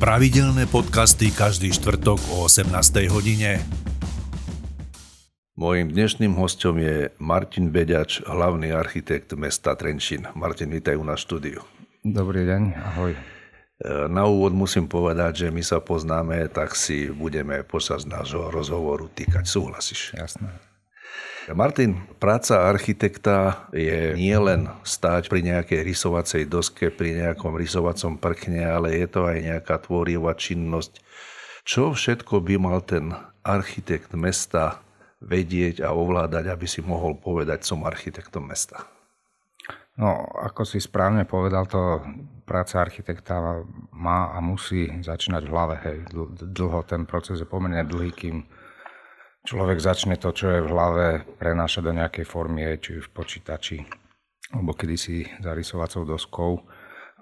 Pravidelné podcasty každý štvrtok o 18. hodine. Mojím dnešným hostom je Martin Beďač, hlavný architekt mesta Trenčín. Martin, vítaj u nás štúdiu. Dobrý deň, ahoj. E, na úvod musím povedať, že my sa poznáme, tak si budeme počas nášho rozhovoru týkať. Súhlasíš? Jasné. Martin, práca architekta je nielen stáť pri nejakej rysovacej doske, pri nejakom rysovacom prkne, ale je to aj nejaká tvorivá činnosť. Čo všetko by mal ten architekt mesta vedieť a ovládať, aby si mohol povedať, som architektom mesta? No, ako si správne povedal, to práca architekta má a musí začínať v hlave. Hej. Dlho ten proces je pomerne dlhý, kým človek začne to, čo je v hlave, prenášať do nejakej formy, či už v počítači, alebo kedysi zarysovacou doskou.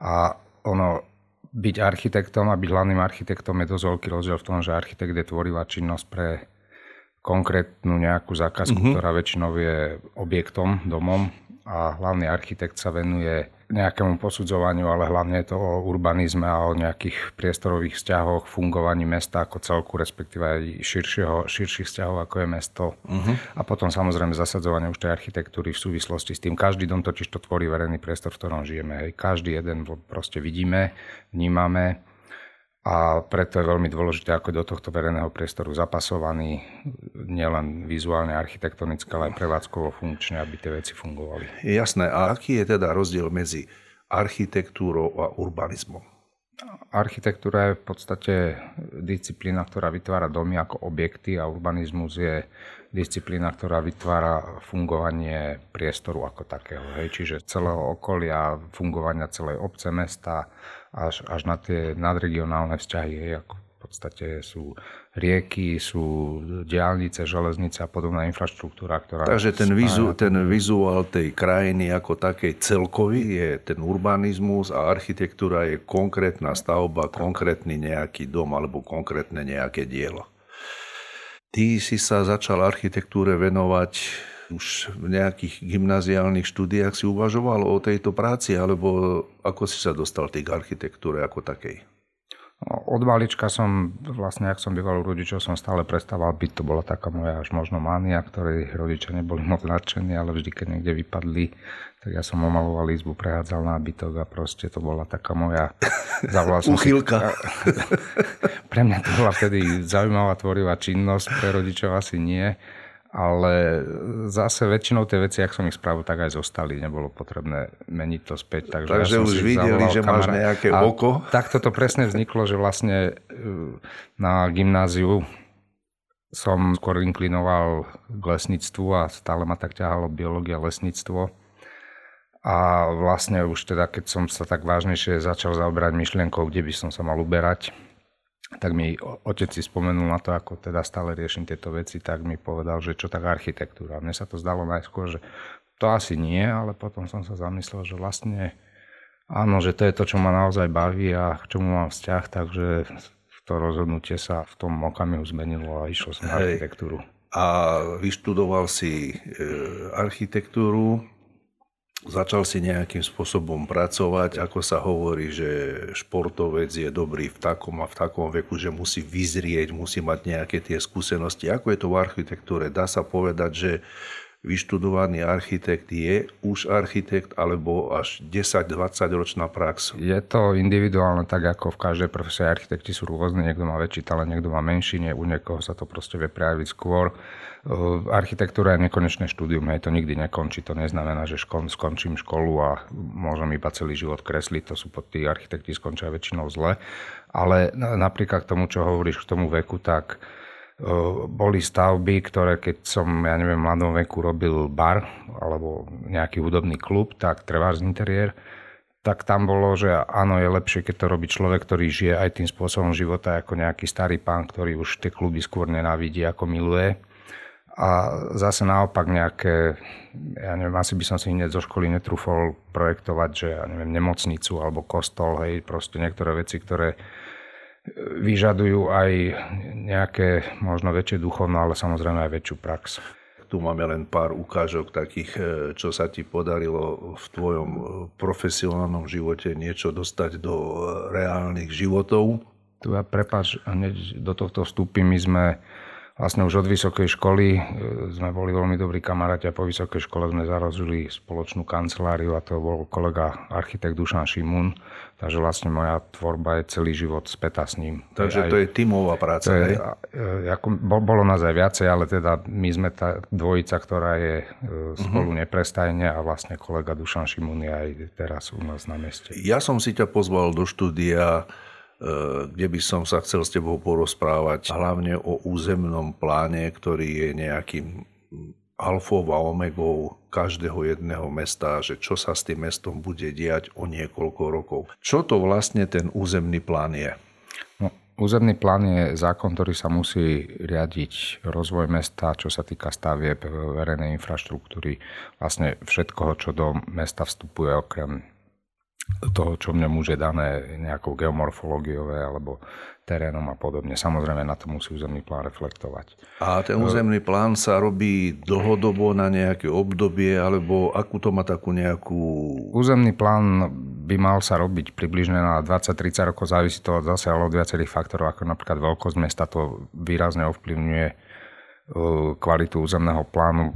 A ono, byť architektom a byť hlavným architektom je dosť veľký rozdiel v tom, že architekt je tvorivá činnosť pre konkrétnu nejakú zákazku, mm-hmm. ktorá väčšinou je objektom, domom a hlavný architekt sa venuje nejakému posudzovaniu, ale hlavne je to o urbanizme a o nejakých priestorových vzťahoch, fungovaní mesta ako celku, respektíve aj širšieho, širších vzťahov, ako je mesto. Uh-huh. A potom samozrejme zasadzovanie už tej architektúry v súvislosti s tým. Každý dom totiž to tvorí verejný priestor, v ktorom žijeme. Hej. Každý jeden proste vidíme, vnímame a preto je veľmi dôležité, ako do tohto verejného priestoru zapasovaný, nielen vizuálne, architektonicky, ale aj prevádzkovo funkčne, aby tie veci fungovali. Jasné. A aký je teda rozdiel medzi architektúrou a urbanizmom? Architektúra je v podstate disciplína, ktorá vytvára domy ako objekty a urbanizmus je disciplína, ktorá vytvára fungovanie priestoru ako takého. Hej. Čiže celého okolia, fungovania celej obce, mesta, až, až na tie nadregionálne vzťahy, hej, ako v podstate sú rieky, sú diálnice, železnice a podobná infraštruktúra, ktorá... Takže ten, vizu, ten vizuál tej krajiny ako takej celkový je ten urbanizmus a architektúra je konkrétna stavba, tak. konkrétny nejaký dom alebo konkrétne nejaké dielo. Ty si sa začal architektúre venovať už v nejakých gymnaziálnych štúdiách si uvažoval o tejto práci, alebo ako si sa dostal k architektúre ako takej? No, od malička som, vlastne ak som býval u rodičov, som stále prestával byť. To bola taká moja až možno mania, ktorej rodičia neboli moc nadšení, ale vždy, keď niekde vypadli, tak ja som omaloval izbu, prehádzal nábytok a proste to bola taká moja... Zavolal som Uchylka. Si, pre mňa to bola vtedy zaujímavá tvorivá činnosť, pre rodičov asi nie ale zase väčšinou tie veci, ak som ich spravil, tak aj zostali. Nebolo potrebné meniť to späť. Takže, takže ja už videli, že máš nejaké a oko. Takto to presne vzniklo, že vlastne e, na gymnáziu som skôr inklinoval k lesníctvu a stále ma tak ťahalo biológia lesníctvo. A vlastne už teda, keď som sa tak vážnejšie začal zaoberať myšlienkou, kde by som sa mal uberať, tak mi otec si spomenul na to, ako teda stále riešim tieto veci, tak mi povedal, že čo tak architektúra. Mne sa to zdalo najskôr, že to asi nie, ale potom som sa zamyslel, že vlastne áno, že to je to, čo ma naozaj baví a k čomu mám vzťah, takže to rozhodnutie sa v tom okamihu zmenilo a išlo som na architektúru. A vyštudoval si e, architektúru, Začal si nejakým spôsobom pracovať, ako sa hovorí, že športovec je dobrý v takom a v takom veku, že musí vyzrieť, musí mať nejaké tie skúsenosti. Ako je to v architektúre? Dá sa povedať, že vyštudovaný architekt je už architekt alebo až 10-20 ročná prax? Je to individuálne, tak ako v každej profesii architekti sú rôzne, niekto má väčší talent, niekto má menší, nie, u niekoho sa to proste vie prejaviť skôr. Architektúra je nekonečné štúdium, hej, to nikdy nekončí, to neznamená, že škol, skončím školu a môžem iba celý život kresliť, to sú pod tí architekti skončia väčšinou zle. Ale napríklad k tomu, čo hovoríš k tomu veku, tak boli stavby, ktoré keď som, ja neviem, v mladom veku robil bar alebo nejaký hudobný klub, tak trváš interiér, tak tam bolo, že áno, je lepšie, keď to robí človek, ktorý žije aj tým spôsobom života ako nejaký starý pán, ktorý už tie kluby skôr nenávidí ako miluje. A zase naopak nejaké, ja neviem, asi by som si hneď zo školy netrúfol projektovať, že ja neviem, nemocnicu alebo kostol, hej, proste niektoré veci, ktoré vyžadujú aj nejaké možno väčšie duchovno, ale samozrejme aj väčšiu prax. Tu máme len pár ukážok takých, e, čo sa ti podarilo v tvojom e, profesionálnom živote niečo dostať do e, reálnych životov. Tu ja prepáč, hneď do tohto vstúpim. My sme Vlastne už od vysokej školy e, sme boli veľmi dobrí kamaráti a po vysokej škole sme zarazili spoločnú kanceláriu a to bol kolega architekt Dušan Šimun. Takže vlastne moja tvorba je celý život spätá s ním. Takže aj, to je tímová práca, to je, e, ako, bolo nás aj viacej, ale teda my sme tá dvojica, ktorá je e, spolu uh-huh. neprestajne a vlastne kolega Dušan Šimun je aj teraz u nás na meste. Ja som si ťa pozval do štúdia kde by som sa chcel s tebou porozprávať hlavne o územnom pláne, ktorý je nejakým alfou a omegou každého jedného mesta, že čo sa s tým mestom bude diať o niekoľko rokov. Čo to vlastne ten územný plán je? No, územný plán je zákon, ktorý sa musí riadiť rozvoj mesta, čo sa týka stavieb, verejnej infraštruktúry, vlastne všetkoho, čo do mesta vstupuje okrem toho, čo mne môže dané nejakou geomorfológiové alebo terénom a podobne. Samozrejme na to musí územný plán reflektovať. A ten územný plán sa robí dlhodobo na nejaké obdobie, alebo akú to má takú nejakú... Územný plán by mal sa robiť približne na 20-30 rokov, závisí to zase od viacerých faktorov, ako napríklad veľkosť mesta to výrazne ovplyvňuje kvalitu územného plánu e,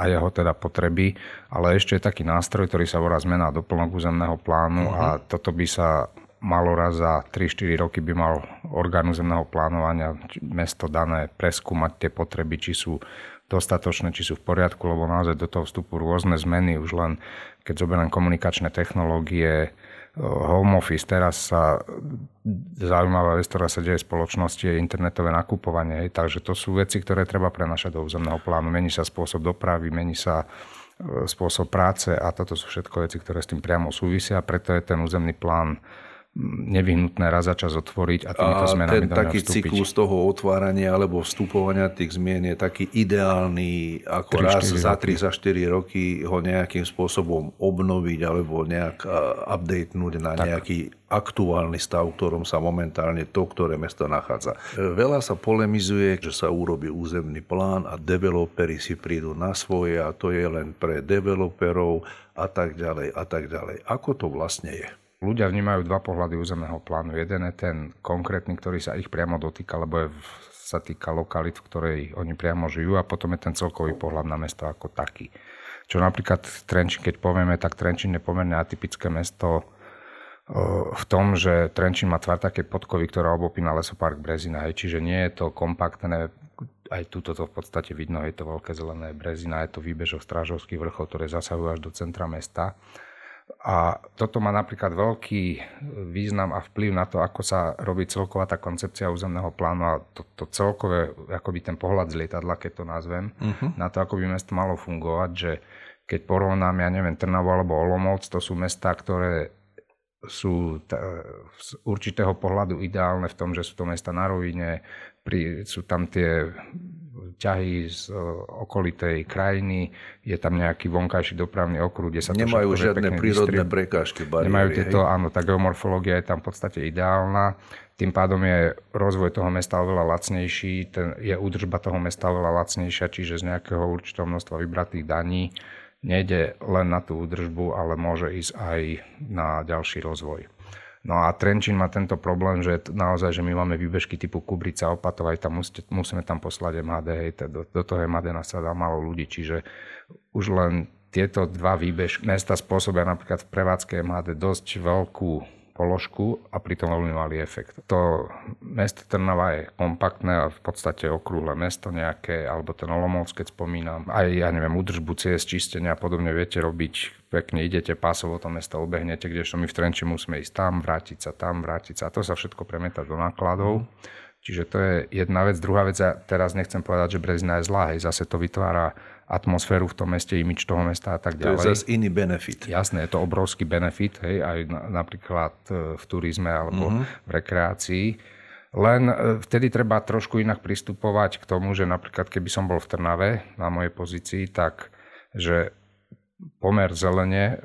a jeho teda potreby, ale ešte je taký nástroj, ktorý sa volá zmena doplnok územného plánu uh-huh. a mhm. toto by sa malo raz za 3-4 roky by mal orgán územného plánovania mesto dané preskúmať tie potreby, či sú dostatočné, či sú v poriadku, lebo naozaj do toho vstupu rôzne zmeny, už len keď zoberiem komunikačné technológie, home office. Teraz sa zaujímavá vec, ktorá sa deje v spoločnosti, je internetové nakupovanie. Takže to sú veci, ktoré treba prenašať do územného plánu. Mení sa spôsob dopravy, mení sa e, spôsob práce a toto sú všetko veci, ktoré s tým priamo súvisia. Preto je ten územný plán nevyhnutné raz za čas otvoriť a týmito a zmenami ten taký vstúpiť. cyklus toho otvárania alebo vstupovania tých zmien je taký ideálny, ako 3, raz za 3, za 4 roky ho nejakým spôsobom obnoviť alebo nejak updatenúť na tak. nejaký aktuálny stav, v ktorom sa momentálne to, ktoré mesto nachádza. Veľa sa polemizuje, že sa urobí územný plán a developeri si prídu na svoje a to je len pre developerov a tak ďalej a tak ďalej. Ako to vlastne je? Ľudia vnímajú dva pohľady územného plánu. Jeden je ten konkrétny, ktorý sa ich priamo dotýka, lebo je, sa týka lokalit, v ktorej oni priamo žijú a potom je ten celkový pohľad na mesto ako taký. Čo napríklad Trenčín, keď povieme, tak Trenčín je pomerne atypické mesto v tom, že Trenčín má tvar také podkovy, ktorá obopína lesopark Brezina. Čiže nie je to kompaktné, aj túto to v podstate vidno, je to veľké zelené Brezina, je to výbežok Strážovský vrchol, ktoré zasahujú až do centra mesta. A toto má napríklad veľký význam a vplyv na to, ako sa robí celková tá koncepcia územného plánu a to, to celkové, akoby ten pohľad z lietadla, keď to nazvem, uh-huh. na to, ako by mesto malo fungovať, že keď porovnám, ja neviem, Trnavo alebo Olomouc, to sú mesta, ktoré sú t- z určitého pohľadu ideálne v tom, že sú to mesta na rovine, pri, sú tam tie ťahy z e, okolitej krajiny, je tam nejaký vonkajší dopravný okruh, kde sa to Nemajú žiadne prírodné distrib... prekážky, bariéry. Nemajú tieto, hej? áno, tá geomorfológia je tam v podstate ideálna. Tým pádom je rozvoj toho mesta oveľa lacnejší, ten, je údržba toho mesta oveľa lacnejšia, čiže z nejakého určitého množstva vybratých daní nejde len na tú údržbu, ale môže ísť aj na ďalší rozvoj. No a Trenčín má tento problém, že naozaj, že my máme výbežky typu Kubrica, Opatov, aj tam musíte, musíme tam poslať MHD, hej, do, do toho MHD nás sa dá málo ľudí, čiže už len tieto dva výbežky mesta spôsobia napríklad v prevádzke MHD dosť veľkú položku a pritom veľmi malý efekt. To mesto Trnava je kompaktné a v podstate okrúhle mesto nejaké, alebo ten Olomouc, keď spomínam. Aj, ja neviem, údržbu ciest, čistenia a podobne viete robiť pekne, idete pásovo to mesto obehnete, kdežto my v Trenči musíme ísť tam, vrátiť sa tam, vrátiť sa a to sa všetko premieta do nákladov. Čiže to je jedna vec. Druhá vec, ja teraz nechcem povedať, že Brezina je zlá, hej, zase to vytvára atmosféru v tom meste, imič toho mesta a tak ďalej. To je zase iný benefit. Jasné, je to obrovský benefit, hej, aj na, napríklad e, v turizme alebo mm-hmm. v rekreácii. Len e, vtedy treba trošku inak pristupovať k tomu, že napríklad keby som bol v Trnave na mojej pozícii, tak že pomer zelene e,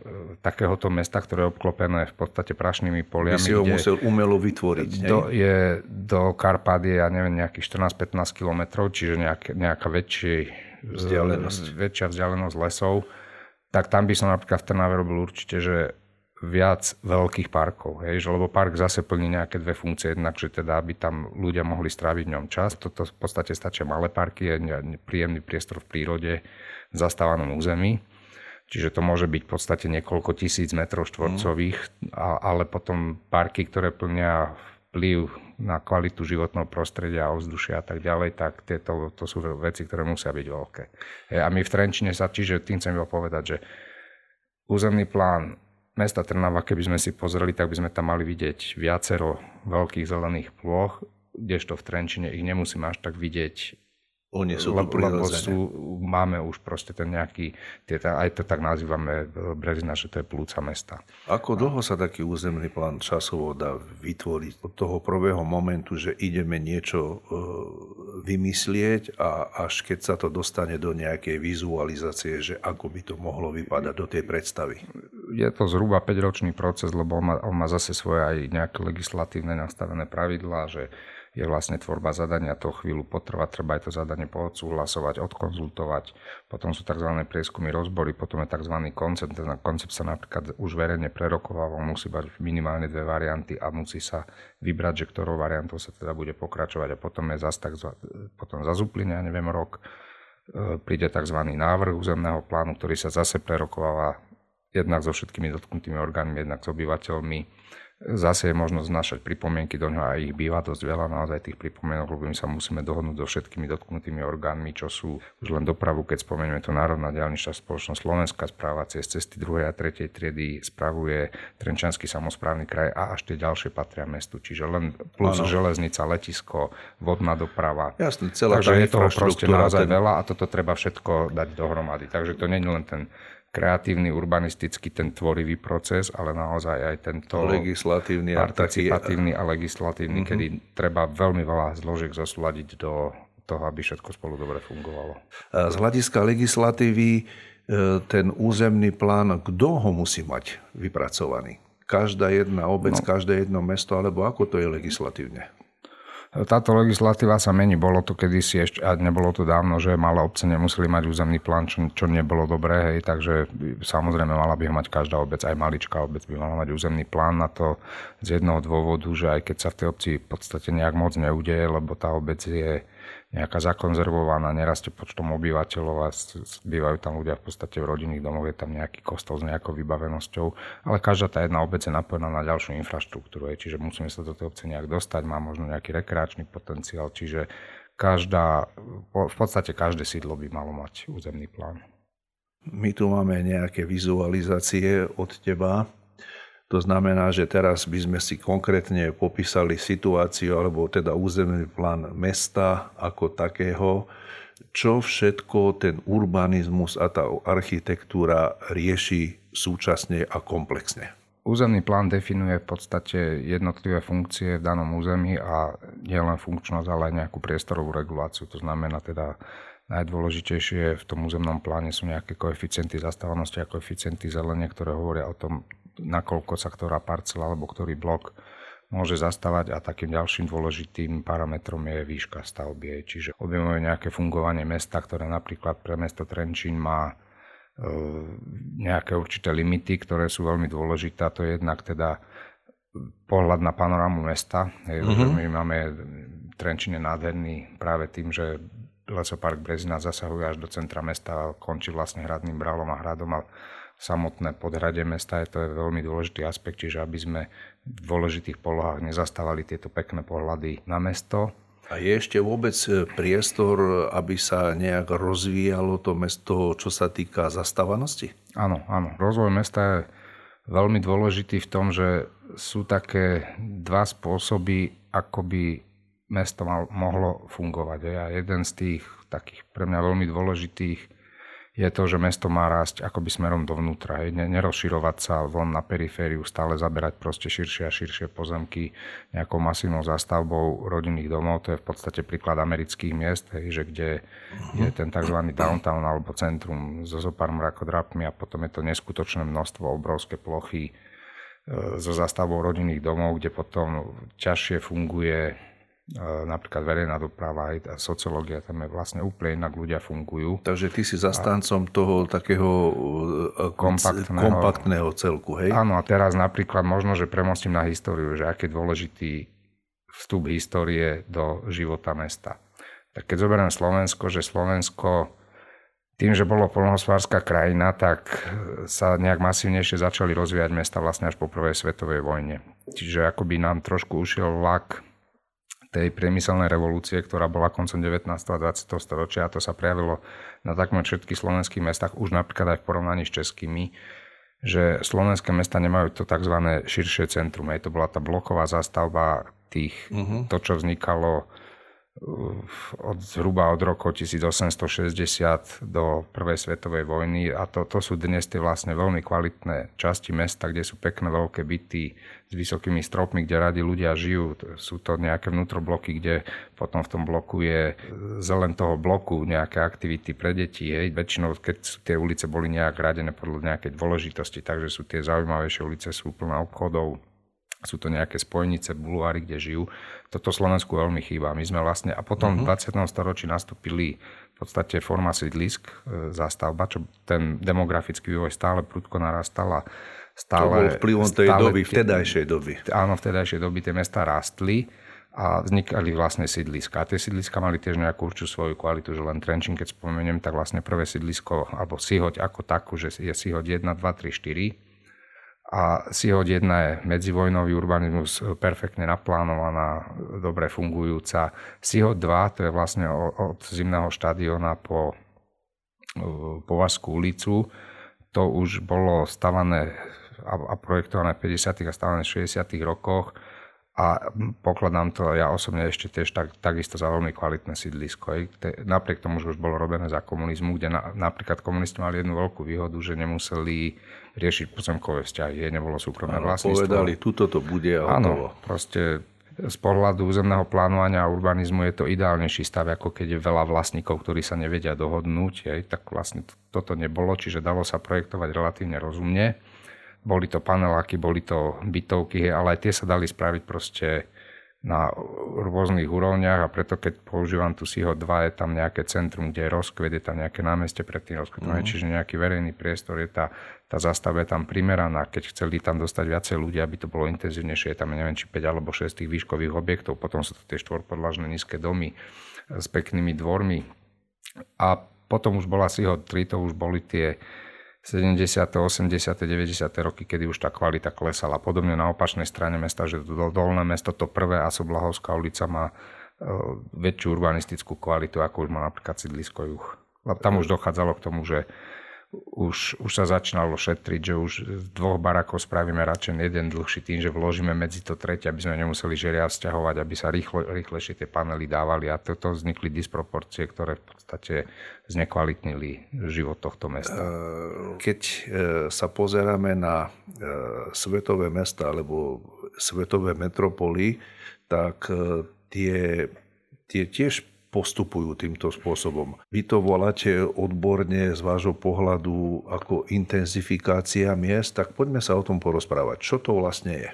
takéhoto mesta, ktoré je obklopené v podstate prašnými poliami. By si ho musel umelo vytvoriť. Do, je, do Karpát je, ja neviem, nejakých 14-15 kilometrov, čiže nejak, nejaká väčšia vzdialenosť. väčšia vzdialenosť lesov, tak tam by som napríklad v Trnave robil určite, že viac veľkých parkov, hej, že lebo park zase plní nejaké dve funkcie, jednak, že teda, aby tam ľudia mohli stráviť v ňom čas, toto v podstate stačia malé parky, je príjemný priestor v prírode, v zastávanom území, čiže to môže byť v podstate niekoľko tisíc metrov štvorcových, mm. ale potom parky, ktoré plnia vplyv na kvalitu životného prostredia a ovzdušia a tak ďalej, tak tieto, to sú veci, ktoré musia byť veľké. A my v Trenčine sa, čiže tým chcem povedať, že územný plán mesta Trnava, keby sme si pozreli, tak by sme tam mali vidieť viacero veľkých zelených plôch, kdežto v Trenčine ich nemusíme až tak vidieť oni sú lebo, lebo sú, máme už proste ten nejaký, tie, aj to tak nazývame e, Brezina, že to je plúca mesta. Ako dlho sa taký územný plán časovo dá vytvoriť od toho prvého momentu, že ideme niečo e, vymyslieť a až keď sa to dostane do nejakej vizualizácie, že ako by to mohlo vypadať do tej predstavy? Je to zhruba 5-ročný proces, lebo on má, on má zase svoje aj nejaké legislatívne nastavené pravidlá, že je vlastne tvorba zadania, to chvíľu potrvá, treba aj to zadanie poodsúhlasovať, odkonzultovať, potom sú tzv. prieskumy rozbory, potom je tzv. koncept, ten koncept sa napríklad už verejne prerokováva, musí mať minimálne dve varianty a musí sa vybrať, že ktorou variantou sa teda bude pokračovať a potom je zase tak, potom zase uplyne, ja neviem, rok, e, príde tzv. návrh územného plánu, ktorý sa zase prerokováva jednak so všetkými dotknutými orgánmi, jednak s obyvateľmi, Zase je možnosť znašať pripomienky do ňoho a ich býva dosť veľa naozaj tých pripomienok, lebo my sa musíme dohodnúť so všetkými dotknutými orgánmi, čo sú už len dopravu, keď spomenieme to Národná diálničná spoločnosť Slovenská správa cez cesty 2. a 3. triedy spravuje Trenčanský samozprávny kraj a až tie ďalšie patria mestu. Čiže len plus ano. železnica, letisko, vodná doprava. Jasne, celá Takže je toho proste naozaj ten... veľa a toto treba všetko dať dohromady. Takže to nie je len ten kreatívny, urbanistický, ten tvorivý proces, ale naozaj aj tento legislatívny participatívny a legislatívny, uh-huh. kedy treba veľmi veľa zložiek zosúľadiť do toho, aby všetko spolu dobre fungovalo. Z hľadiska legislatívy e, ten územný plán, kto ho musí mať vypracovaný? Každá jedna obec, no. každé jedno mesto, alebo ako to je legislatívne? Táto legislatíva sa mení, bolo to kedysi ešte, a nebolo to dávno, že malé obce nemuseli mať územný plán, čo, čo nebolo dobré, hej, takže samozrejme mala by ho mať každá obec, aj maličká obec by mala mať územný plán na to z jednoho dôvodu, že aj keď sa v tej obci v podstate nejak moc neudeje, lebo tá obec je nejaká zakonzervovaná, nerastie počtom obyvateľov a bývajú tam ľudia v podstate v rodinných domoch, je tam nejaký kostol s nejakou vybavenosťou, ale každá tá jedna obec je napojená na ďalšiu infraštruktúru, čiže musíme sa do tej obce nejak dostať, má možno nejaký rekreačný potenciál, čiže každá, v podstate každé sídlo by malo mať územný plán. My tu máme nejaké vizualizácie od teba. To znamená, že teraz by sme si konkrétne popísali situáciu, alebo teda územný plán mesta ako takého, čo všetko ten urbanizmus a tá architektúra rieši súčasne a komplexne. Územný plán definuje v podstate jednotlivé funkcie v danom území a nie len funkčnosť, ale aj nejakú priestorovú reguláciu. To znamená teda najdôležitejšie v tom územnom pláne sú nejaké koeficienty zastávanosti a koeficienty zelenie, ktoré hovoria o tom, nakoľko sa ktorá parcela alebo ktorý blok môže zastávať a takým ďalším dôležitým parametrom je výška stavby. Čiže objemuje nejaké fungovanie mesta, ktoré napríklad pre mesto Trenčín má e, nejaké určité limity, ktoré sú veľmi dôležité. To je jednak teda pohľad na panorámu mesta. Mm-hmm. My máme Trenčín je nádherný práve tým, že lesopark Brezina zasahuje až do centra mesta a končí vlastne hradným bralom a hradom a samotné podhrade mesta je to je veľmi dôležitý aspekt, čiže aby sme v dôležitých polohách nezastávali tieto pekné pohľady na mesto. A je ešte vôbec e, priestor, aby sa nejak rozvíjalo to mesto, čo sa týka zastávanosti? Áno, áno. Rozvoj mesta je veľmi dôležitý v tom, že sú také dva spôsoby, ako by mesto mal, mohlo fungovať. A jeden z tých takých pre mňa veľmi dôležitých je to, že mesto má rásť akoby smerom dovnútra. Hej. Nerozširovať sa von na perifériu, stále zaberať proste širšie a širšie pozemky nejakou masívnou zástavbou rodinných domov. To je v podstate príklad amerických miest, hej, že kde uh-huh. je ten tzv. downtown alebo centrum so zopár mrakodrapmi a potom je to neskutočné množstvo, obrovské plochy e, so zastavbou rodinných domov, kde potom ťažšie funguje napríklad verejná doprava, aj sociológia, tam je vlastne úplne inak ľudia fungujú. Takže ty si zastancom toho takého kompaktného, kompaktného celku, hej? Áno, a teraz napríklad možno, že premostím na históriu, že aký dôležitý vstup histórie do života mesta. Tak keď zoberiem Slovensko, že Slovensko tým, že bolo polnohospodárska krajina, tak sa nejak masívnejšie začali rozvíjať mesta vlastne až po prvej svetovej vojne. Čiže akoby nám trošku ušiel vlak tej priemyselnej revolúcie, ktorá bola koncom 19. a 20. storočia a to sa prejavilo na takmer všetkých slovenských mestách, už napríklad aj v porovnaní s českými, že slovenské mesta nemajú to tzv. širšie centrum. Aj to bola tá bloková zástavba tých, uh-huh. to, čo vznikalo od, zhruba od roku 1860 do Prvej svetovej vojny a to, to sú dnes tie vlastne veľmi kvalitné časti mesta, kde sú pekné veľké byty s vysokými stropmi, kde radi ľudia žijú. Sú to nejaké vnútrobloky, kde potom v tom bloku je zelen toho bloku nejaké aktivity pre deti. Hej. Väčšinou, keď sú tie ulice boli nejak radené podľa nejakej dôležitosti, takže sú tie zaujímavejšie ulice, sú plné obchodov, sú to nejaké spojnice, bulváry, kde žijú. Toto Slovensku veľmi chýba. My sme vlastne, a potom uh-huh. v 20. storočí nastúpili v podstate forma sídlisk, e, zástavba, čo ten demografický vývoj stále prudko narastal a stále... To bol vplyvom tej stále, doby, vtedajšej doby. Áno, vtedajšej doby tie mesta rastli a vznikali vlastne sídliska. A tie sídliska mali tiež nejakú určitú svoju kvalitu, že len Trenčín, keď spomeniem, tak vlastne prvé sídlisko, alebo Sihoď ako takú, že je Sihoď 1, 2, 3, 4, a SIHOD 1 je medzivojnový urbanizmus, perfektne naplánovaná, dobre fungujúca. SIHOD 2 to je vlastne od zimného štadiona po Považskú ulicu. To už bolo stavané a projektované v 50. a stavané v 60. rokoch a pokladám to ja osobne ešte tiež tak, takisto za veľmi kvalitné sídlisko. Napriek tomu, že už bolo robené za komunizmu, kde na, napríklad komunisti mali jednu veľkú výhodu, že nemuseli riešiť pozemkové vzťahy, nebolo súkromné Áno, vlastníctvo. Povedali, tuto to bude a Áno, proste z pohľadu územného plánovania a urbanizmu je to ideálnejší stav, ako keď je veľa vlastníkov, ktorí sa nevedia dohodnúť, aj, tak vlastne toto nebolo, čiže dalo sa projektovať relatívne rozumne. Boli to paneláky, boli to bytovky, ale aj tie sa dali spraviť proste na rôznych úrovniach a preto keď používam tu SIHO 2, je tam nejaké centrum, kde je rozkvet, je tam nejaké námestie pred tým rozkvetom, mm. čiže nejaký verejný priestor, je tá, tá zastava je tam primeraná, keď chceli tam dostať viacej ľudí, aby to bolo intenzívnejšie, je tam neviem či 5 alebo 6 tých výškových objektov, potom sú to tie štvorpodlažné nízke domy s peknými dvormi. A potom už bola SIHO 3, to už boli tie 70., 80., 90. roky, kedy už tá kvalita klesala. Podobne na opačnej strane mesta, že to dolné mesto, to prvé Asoblahovská ulica má e, väčšiu urbanistickú kvalitu, ako už má napríklad sídlisko juh. Tam už dochádzalo k tomu, že už, už sa začínalo šetriť, že už z dvoch barakov spravíme radšej jeden dlhší tým, že vložíme medzi to tretie, aby sme nemuseli žeria vzťahovať, aby sa rýchlo, rýchlejšie tie panely dávali a toto vznikli disproporcie, ktoré v podstate znekvalitnili život tohto mesta. Keď e, sa pozeráme na e, svetové mesta alebo svetové metropoly, tak e, tie, tie tiež postupujú týmto spôsobom. Vy to voláte odborne z vášho pohľadu ako intenzifikácia miest, tak poďme sa o tom porozprávať. Čo to vlastne je?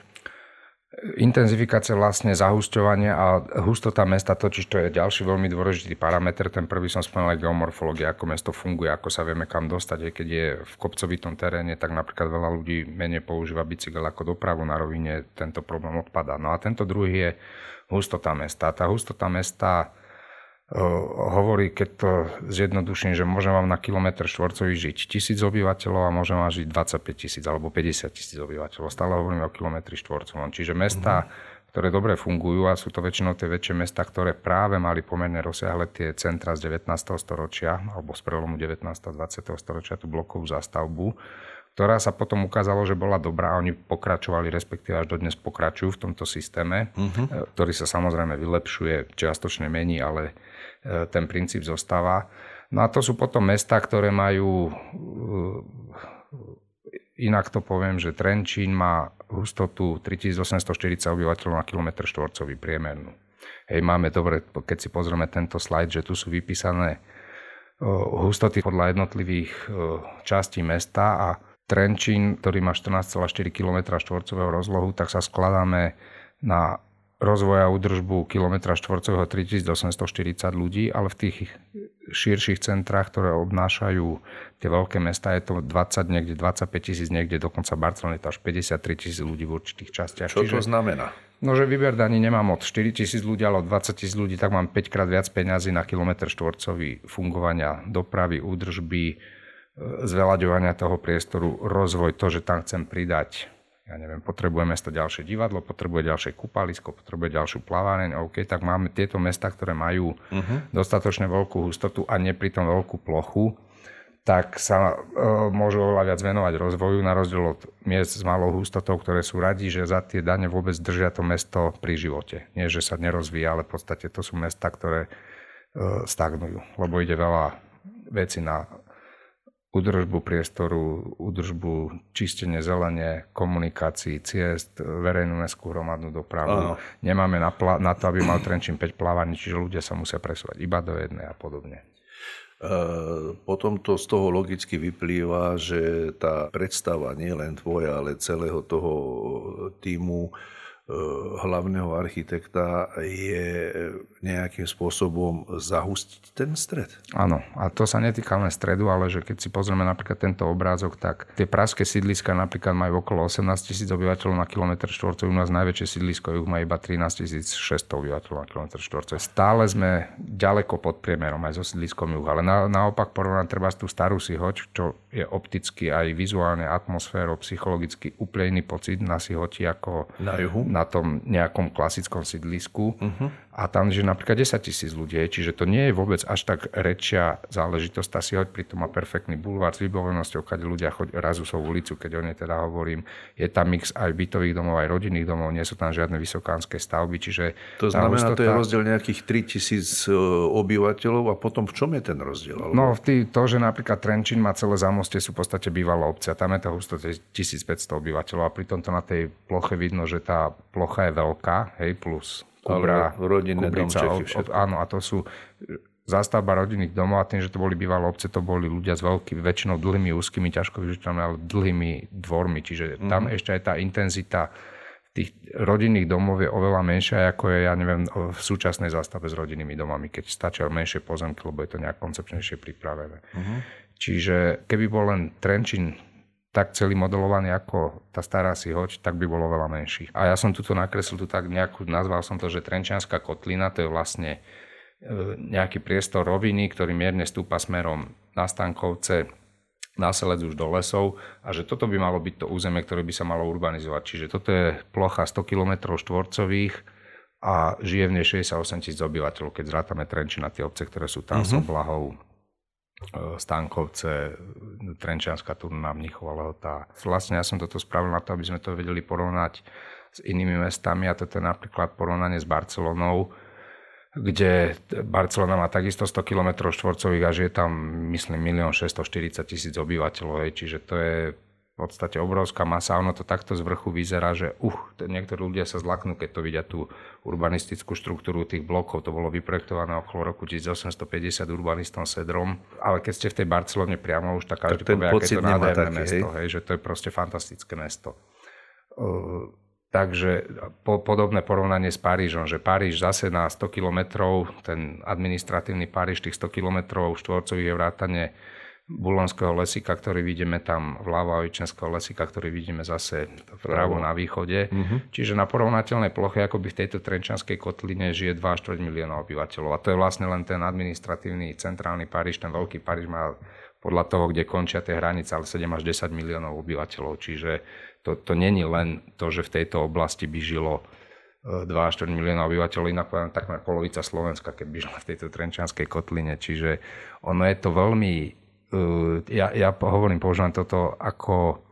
Intenzifikácia vlastne zahusťovanie a hustota mesta, totiž to je ďalší veľmi dôležitý parameter. Ten prvý som spomenul geomorfológia, ako mesto funguje, ako sa vieme kam dostať. Keď je v kopcovitom teréne, tak napríklad veľa ľudí menej používa bicykel ako dopravu na rovine, tento problém odpadá. No a tento druhý je hustota mesta. Tá hustota mesta hovorí, keď to zjednoduším, že môžem vám na kilometr štvorcový žiť tisíc obyvateľov a môžem vám žiť 25 tisíc alebo 50 tisíc obyvateľov. Stále hovoríme o kilometri štvorcovom. Čiže mesta, mm-hmm. ktoré dobre fungujú a sú to väčšinou tie väčšie mesta, ktoré práve mali pomerne rozsiahle tie centra z 19. storočia alebo z prelomu 19. a 20. storočia, tú blokovú zástavbu, ktorá sa potom ukázalo, že bola dobrá a oni pokračovali, respektíve až dodnes pokračujú v tomto systéme, mm-hmm. ktorý sa samozrejme vylepšuje, čiastočne mení, ale ten princíp zostáva. No a to sú potom mesta, ktoré majú, e, inak to poviem, že Trenčín má hustotu 3840 obyvateľov na kilometr štvorcový priemernú. Hej, máme dobre, keď si pozrieme tento slajd, že tu sú vypísané e, hustoty podľa jednotlivých častí mesta a Trenčín, ktorý má 14,4 km štvorcového rozlohu, tak sa skladáme na rozvoja údržbu kilometra štvorcového 3840 ľudí, ale v tých širších centrách, ktoré obnášajú tie veľké mesta, je to 20, niekde 25 tisíc, niekde dokonca Barcelona je to až 53 tisíc ľudí v určitých častiach. Čo Čiže, to znamená? No, že výber daní nemám od 4 tisíc ľudí, ale od 20 tisíc ľudí, tak mám 5 krát viac peňazí na kilometr štvorcový fungovania dopravy, údržby, e, zveľaďovania toho priestoru, rozvoj, to, že tam chcem pridať ja neviem, potrebuje mesto ďalšie divadlo, potrebuje ďalšie kúpalisko, potrebuje ďalšiu plaváreň, OK, tak máme tieto mesta, ktoré majú uh-huh. dostatočne veľkú hustotu a nepritom veľkú plochu, tak sa e, môžu oveľa viac venovať rozvoju, na rozdiel od miest s malou hustotou, ktoré sú radi, že za tie dane vôbec držia to mesto pri živote. Nie, že sa nerozvíja, ale v podstate to sú mesta, ktoré e, stagnujú, lebo ide veľa veci na údržbu priestoru, údržbu čistenie zelenie, komunikácií, ciest, verejnú mestskú hromadnú dopravu. Aha. Nemáme na, pla- na to, aby mal Trenčín 5 plávaní, čiže ľudia sa musia presúvať iba do jednej a podobne. E, potom to z toho logicky vyplýva, že tá predstava nie len tvoja, ale celého toho týmu E, hlavného architekta je nejakým spôsobom zahustiť ten stred. Áno, a to sa netýka len stredu, ale že keď si pozrieme napríklad tento obrázok, tak tie praské sídliska napríklad majú okolo 18 tisíc obyvateľov na kilometr štvorcový, u nás najväčšie sídlisko juh má iba 13 600 obyvateľov na kilometr štvorcový. Stále sme ďaleko pod priemerom aj so sídliskom juh, ale na, naopak porovnať treba tú starú sihoť, čo je opticky aj vizuálne, atmosféro, psychologicky úplne iný pocit na sihoti ako na juhu. Na na tom nejakom klasickom sídlisku. Uh-huh a tam že napríklad 10 tisíc ľudí, čiže to nie je vôbec až tak rečia záležitosť, tá si hoď pritom má perfektný bulvár s vybavenosťou, keď ľudia choď, razú svojú ulicu, keď o nej teda hovorím. Je tam mix aj bytových domov, aj rodinných domov, nie sú tam žiadne vysokánske stavby, čiže... To znamená, hustota... to je rozdiel nejakých 3 tisíc e, obyvateľov a potom v čom je ten rozdiel? Alebo... No v tý, to, že napríklad Trenčín má celé zámoste, sú v podstate bývalé obce a tam je to hustota 1500 obyvateľov a pritom to na tej ploche vidno, že tá plocha je veľká, hej, plus Kubra, rodinné Kubrica, domčeky, od, áno, a to sú zástavba rodinných domov a tým, že to boli bývalé obce, to boli ľudia s veľkými, väčšinou dlhými, úzkými, ťažko využiteľnými, ale dlhými dvormi. Čiže mm-hmm. tam ešte aj tá intenzita tých rodinných domov je oveľa menšia, ako je, ja neviem, v súčasnej zástave s rodinnými domami, keď stačia menšie pozemky, lebo je to nejak koncepčnejšie pripravené. Mm-hmm. Čiže keby bol len Trenčín tak celý modelovaný ako tá stará si hoď, tak by bolo veľa menší. A ja som tuto nakreslil, tu tak nejakú, nazval som to, že Trenčianská kotlina, to je vlastne e, nejaký priestor roviny, ktorý mierne stúpa smerom na Stankovce, náselec už do lesov a že toto by malo byť to územie, ktoré by sa malo urbanizovať. Čiže toto je plocha 100 km štvorcových a žije v nej 68 tisíc obyvateľov, keď zrátame Trenčina, tie obce, ktoré sú tam uh-huh. s oblahou Stankovce, Trenčianská turná, Mnichova Lehota. Vlastne ja som toto spravil na to, aby sme to vedeli porovnať s inými mestami a toto je napríklad porovnanie s Barcelonou, kde Barcelona má takisto 100 km štvorcových a žije tam, myslím, 1 640 tisíc obyvateľov, čiže to je podstate obrovská masa. Ono to takto z vrchu vyzerá, že uh, niektorí ľudia sa zlaknú, keď to vidia tú urbanistickú štruktúru tých blokov. To bolo vyprojektované okolo roku 1850 urbanistom Sedrom. Ale keď ste v tej Barcelone priamo už, tak každý povie, aké to nádherné mesto. Hej? Že to je proste fantastické mesto. Uh, Takže po, podobné porovnanie s Parížom, že Paríž zase na 100 kilometrov, ten administratívny Paríž tých 100 kilometrov štvorcových je vrátane Bulonského lesika, ktorý vidíme tam vľavo a Vičenského lesika, ktorý vidíme zase vpravo na východe. Mm-hmm. Čiže na porovnateľnej ploche, ako by v tejto Trenčanskej kotline žije 2,4 milióna obyvateľov. A to je vlastne len ten administratívny centrálny Paríž, ten veľký Paríž má podľa toho, kde končia tie hranice, ale 7 až 10 miliónov obyvateľov. Čiže to, to není len to, že v tejto oblasti by žilo 2 e, až 4 milióna obyvateľov, inak poviem takmer polovica Slovenska, keby žila v tejto Trenčanskej kotline. Čiže ono je to veľmi ja, ja hovorím, používam toto ako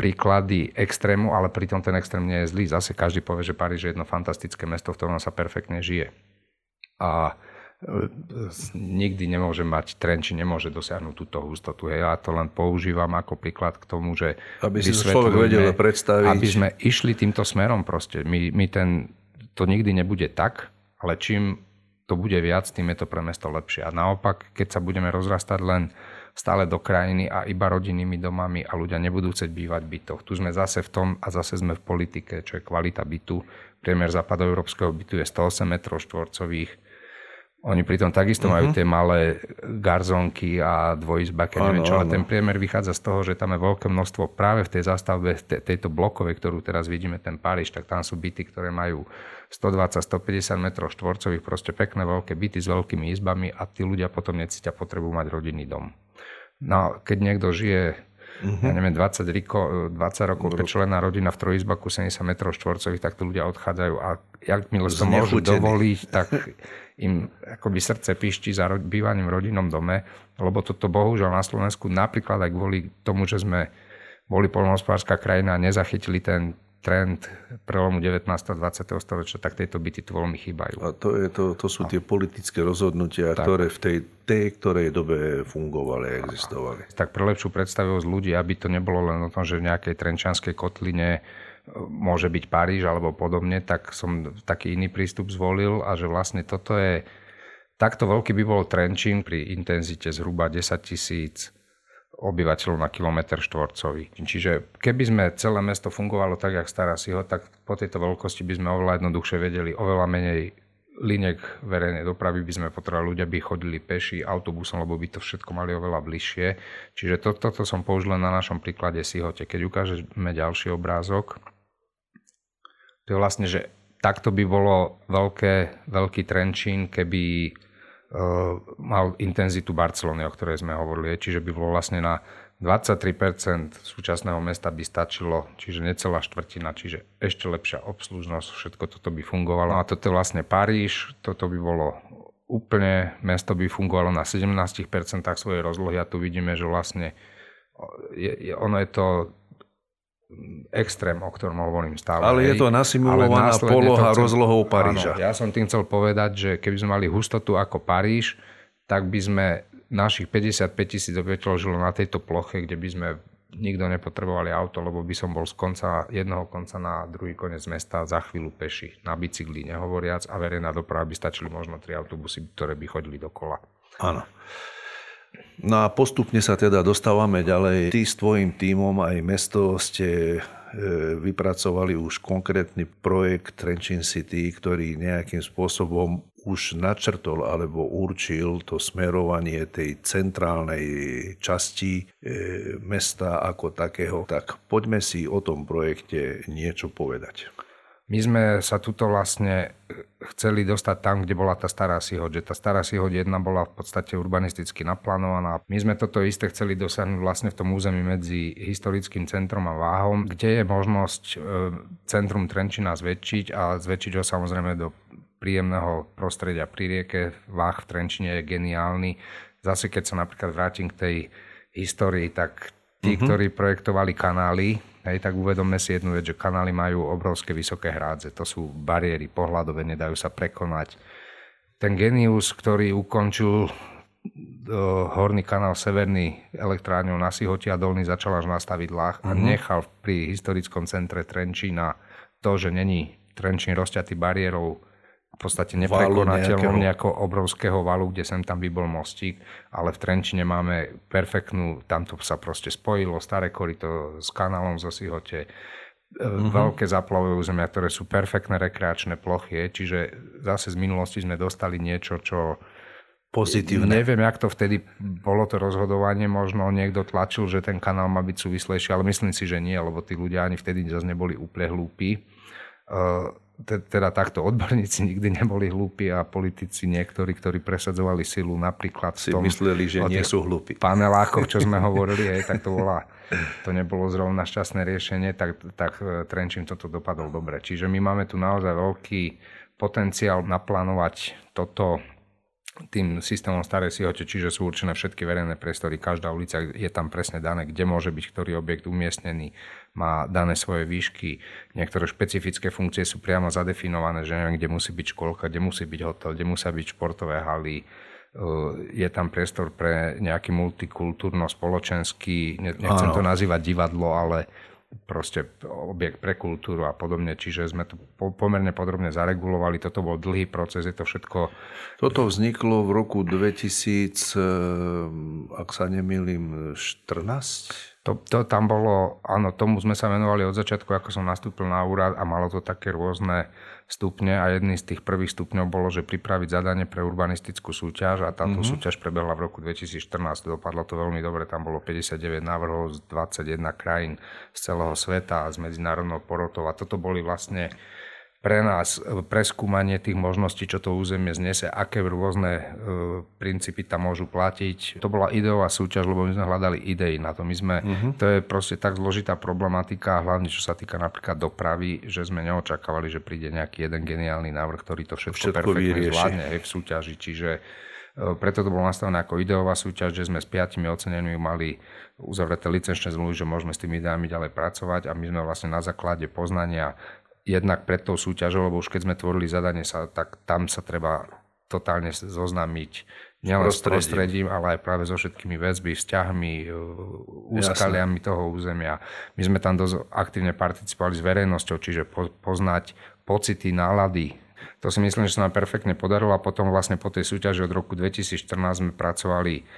príklady extrému, ale pritom ten extrém nie je zlý. Zase každý povie, že Paríž je jedno fantastické mesto, v ktorom sa perfektne žije. A uh, nikdy nemôže mať trend, či nemôže dosiahnuť túto hustotu. Ja to len používam ako príklad k tomu, že aby si človek vedel predstaviť. Aby sme išli týmto smerom proste. My, my ten, to nikdy nebude tak, ale čím to bude viac, tým je to pre mesto lepšie. A naopak, keď sa budeme rozrastať len stále do krajiny a iba rodinnými domami a ľudia nebudú chcieť bývať v bytoch. Tu sme zase v tom a zase sme v politike, čo je kvalita bytu, priemer západoeurópskeho bytu je 108 m štvorcových. Oni pritom takisto uh-huh. majú mhm. tie malé garzonky a dvojizbaky, neviem čo, ale ten priemer vychádza z toho, že tam je veľké množstvo práve v tej zastavbe, te, tejto blokovej, ktorú teraz vidíme, ten Paríž, tak tam sú byty, ktoré majú 120-150 m štvorcových, proste pekné veľké byty s veľkými izbami a tí ľudia potom necítia potrebu mať rodinný dom. No, keď niekto žije uh-huh. ja neviem, 20, riko, 20 rokov člená rodina v trojizbaku 70 m štvorcových, tak tí ľudia odchádzajú a jakmile to môžu dovoliť, tak im akoby srdce pišti za bývaním v rodinnom dome, lebo toto bohužiaľ na Slovensku napríklad aj kvôli tomu, že sme boli polnohospodárska krajina a nezachytili ten trend prelomu 19. a 20. storočia, tak tieto byty tu veľmi chýbajú. A to, je, to, to sú tie politické rozhodnutia, tak. ktoré v tej, tej ktorej dobe fungovali a existovali. Tak pre lepšiu predstavivosť ľudí, aby to nebolo len o tom, že v nejakej trenčanskej kotline môže byť Paríž alebo podobne, tak som taký iný prístup zvolil a že vlastne toto je... Takto veľký by bol Trenčín pri intenzite zhruba 10 tisíc obyvateľov na kilometr štvorcový. Čiže keby sme celé mesto fungovalo tak, jak stará si ho, tak po tejto veľkosti by sme oveľa jednoduchšie vedeli oveľa menej liniek verejnej dopravy by sme potrebovali, ľudia by chodili peši, autobusom, lebo by to všetko mali oveľa bližšie. Čiže to, toto som použil na našom príklade Sihote. Keď ukážeme ďalší obrázok, to je vlastne, že takto by bolo veľké, veľký Trenčín, keby Eh, mal intenzitu Barcelony, o ktorej sme hovorili. Čiže by bolo vlastne na 23% súčasného mesta by stačilo, čiže necelá štvrtina, čiže ešte lepšia obslužnosť, všetko toto by fungovalo. A toto je vlastne Paríž, toto by bolo úplne, mesto by fungovalo na 17% svojej rozlohy a tu vidíme, že vlastne je, je, ono je to extrém, o ktorom hovorím stále. Ale je to nasimulovaná poloha chcem, rozlohou Paríža. Áno, ja som tým chcel povedať, že keby sme mali hustotu ako Paríž, tak by sme našich 55 tisíc obyvateľov žilo na tejto ploche, kde by sme nikto nepotrebovali auto, lebo by som bol z konca, jedného konca na druhý koniec mesta za chvíľu peši, na bicykli nehovoriac a verejná doprava by stačili možno tri autobusy, ktoré by chodili dokola. Áno. No a postupne sa teda dostávame ďalej. Ty s tvojim tímom aj mesto ste e, vypracovali už konkrétny projekt Trenčín City, ktorý nejakým spôsobom už načrtol alebo určil to smerovanie tej centrálnej časti e, mesta ako takého. Tak poďme si o tom projekte niečo povedať. My sme sa tuto vlastne e, chceli dostať tam, kde bola tá stará Sihoď, že tá stará Sihoď jedna bola v podstate urbanisticky naplánovaná. My sme toto isté chceli dosiahnuť vlastne v tom území medzi historickým centrom a Váhom, kde je možnosť e, centrum Trenčina zväčšiť a zväčšiť ho samozrejme do príjemného prostredia pri rieke. Váh v Trenčine je geniálny. Zase keď sa napríklad vrátim k tej histórii, tak tí, mm-hmm. ktorí projektovali kanály, Hej, tak uvedomme si jednu vec, že kanály majú obrovské vysoké hrádze. To sú bariéry pohľadové, nedajú sa prekonať. Ten genius, ktorý ukončil uh, horný kanál Severný elektrárňou na Sihoti a dolný začal až nastaviť lách a mm-hmm. nechal pri historickom centre Trenčína to, že není Trenčín rozťatý bariérou podstate neprekonateľnom nejakého obrovského valu, kde sem tam by bol mostík, ale v Trenčine máme perfektnú, tamto sa proste spojilo staré korito s kanálom zo Sihote, mm-hmm. veľké zaplavové územia, ktoré sú perfektné rekreačné plochy, čiže zase z minulosti sme dostali niečo, čo pozitívne. Neviem, jak to vtedy bolo to rozhodovanie, možno niekto tlačil, že ten kanál má byť súvislejší, ale myslím si, že nie, lebo tí ľudia ani vtedy zase neboli úplne hlúpi. Uh, teda takto odborníci nikdy neboli hlúpi a politici niektorí, ktorí presadzovali silu napríklad si tom, mysleli, že nie sú hlúpi. panelákoch, čo sme hovorili, hej, tak to bola, to nebolo zrovna šťastné riešenie, tak, tak e, Trenčín toto dopadol dobre. Čiže my máme tu naozaj veľký potenciál naplánovať toto tým systémom starej sihote, čiže sú určené všetky verejné priestory, každá ulica je tam presne dané, kde môže byť ktorý objekt umiestnený, má dané svoje výšky, niektoré špecifické funkcie sú priamo zadefinované, že neviem, kde musí byť školka, kde musí byť hotel, kde musia byť športové haly, je tam priestor pre nejaký multikultúrno-spoločenský, nechcem to nazývať divadlo, ale proste objekt pre kultúru a podobne. Čiže sme to pomerne podrobne zaregulovali. Toto bol dlhý proces, je to všetko... Toto vzniklo v roku 2000, eh, ak sa nemýlim, 14? To, to tam bolo, áno, tomu sme sa venovali od začiatku, ako som nastúpil na úrad a malo to také rôzne stupne a jedný z tých prvých stupňov bolo, že pripraviť zadanie pre urbanistickú súťaž a táto mm-hmm. súťaž prebehla v roku 2014. Dopadlo to veľmi dobre, tam bolo 59 návrhov z 21 krajín z celého sveta a z medzinárodnou porotou a toto boli vlastne pre nás e, preskúmanie tých možností, čo to územie znese, aké rôzne e, princípy tam môžu platiť. To bola ideová súťaž, lebo my sme hľadali idei na to. My sme, uh-huh. To je proste tak zložitá problematika, hlavne čo sa týka napríklad dopravy, že sme neočakávali, že príde nejaký jeden geniálny návrh, ktorý to všetko, všetko perfektne vyrieši. zvládne aj v súťaži. Čiže e, preto to bolo nastavené ako ideová súťaž, že sme s piatimi ocenenými mali uzavreté licenčné zmluvy, že môžeme s tými ideami ďalej pracovať a my sme vlastne na základe poznania jednak pred tou súťažou, lebo už keď sme tvorili zadanie, sa, tak tam sa treba totálne zoznámiť nielen s prostredím, ale aj práve so všetkými vecmi, vzťahmi, e, úskaliami Jasne. toho územia. My sme tam dosť aktívne participovali s verejnosťou, čiže poznať pocity, nálady to si myslím, že sa nám perfektne podarilo a potom vlastne po tej súťaži od roku 2014 sme pracovali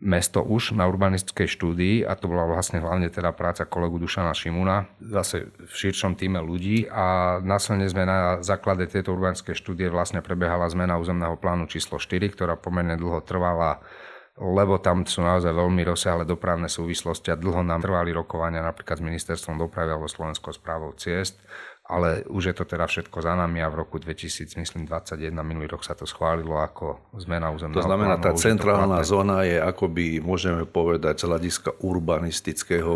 mesto už na urbanistickej štúdii a to bola vlastne hlavne teda práca kolegu Dušana Šimuna, zase v širšom týme ľudí a následne sme na základe tejto urbanistickej štúdie vlastne prebiehala zmena územného plánu číslo 4, ktorá pomerne dlho trvala lebo tam sú naozaj veľmi rozsiahle dopravné súvislosti a dlho nám trvali rokovania napríklad s ministerstvom dopravy alebo Slovenskou správou ciest ale už je to teda všetko za nami a v roku 2021 minulý rok sa to schválilo ako zmena územného To znamená, plánu, tá centrálna zóna je akoby, môžeme povedať, z hľadiska urbanistického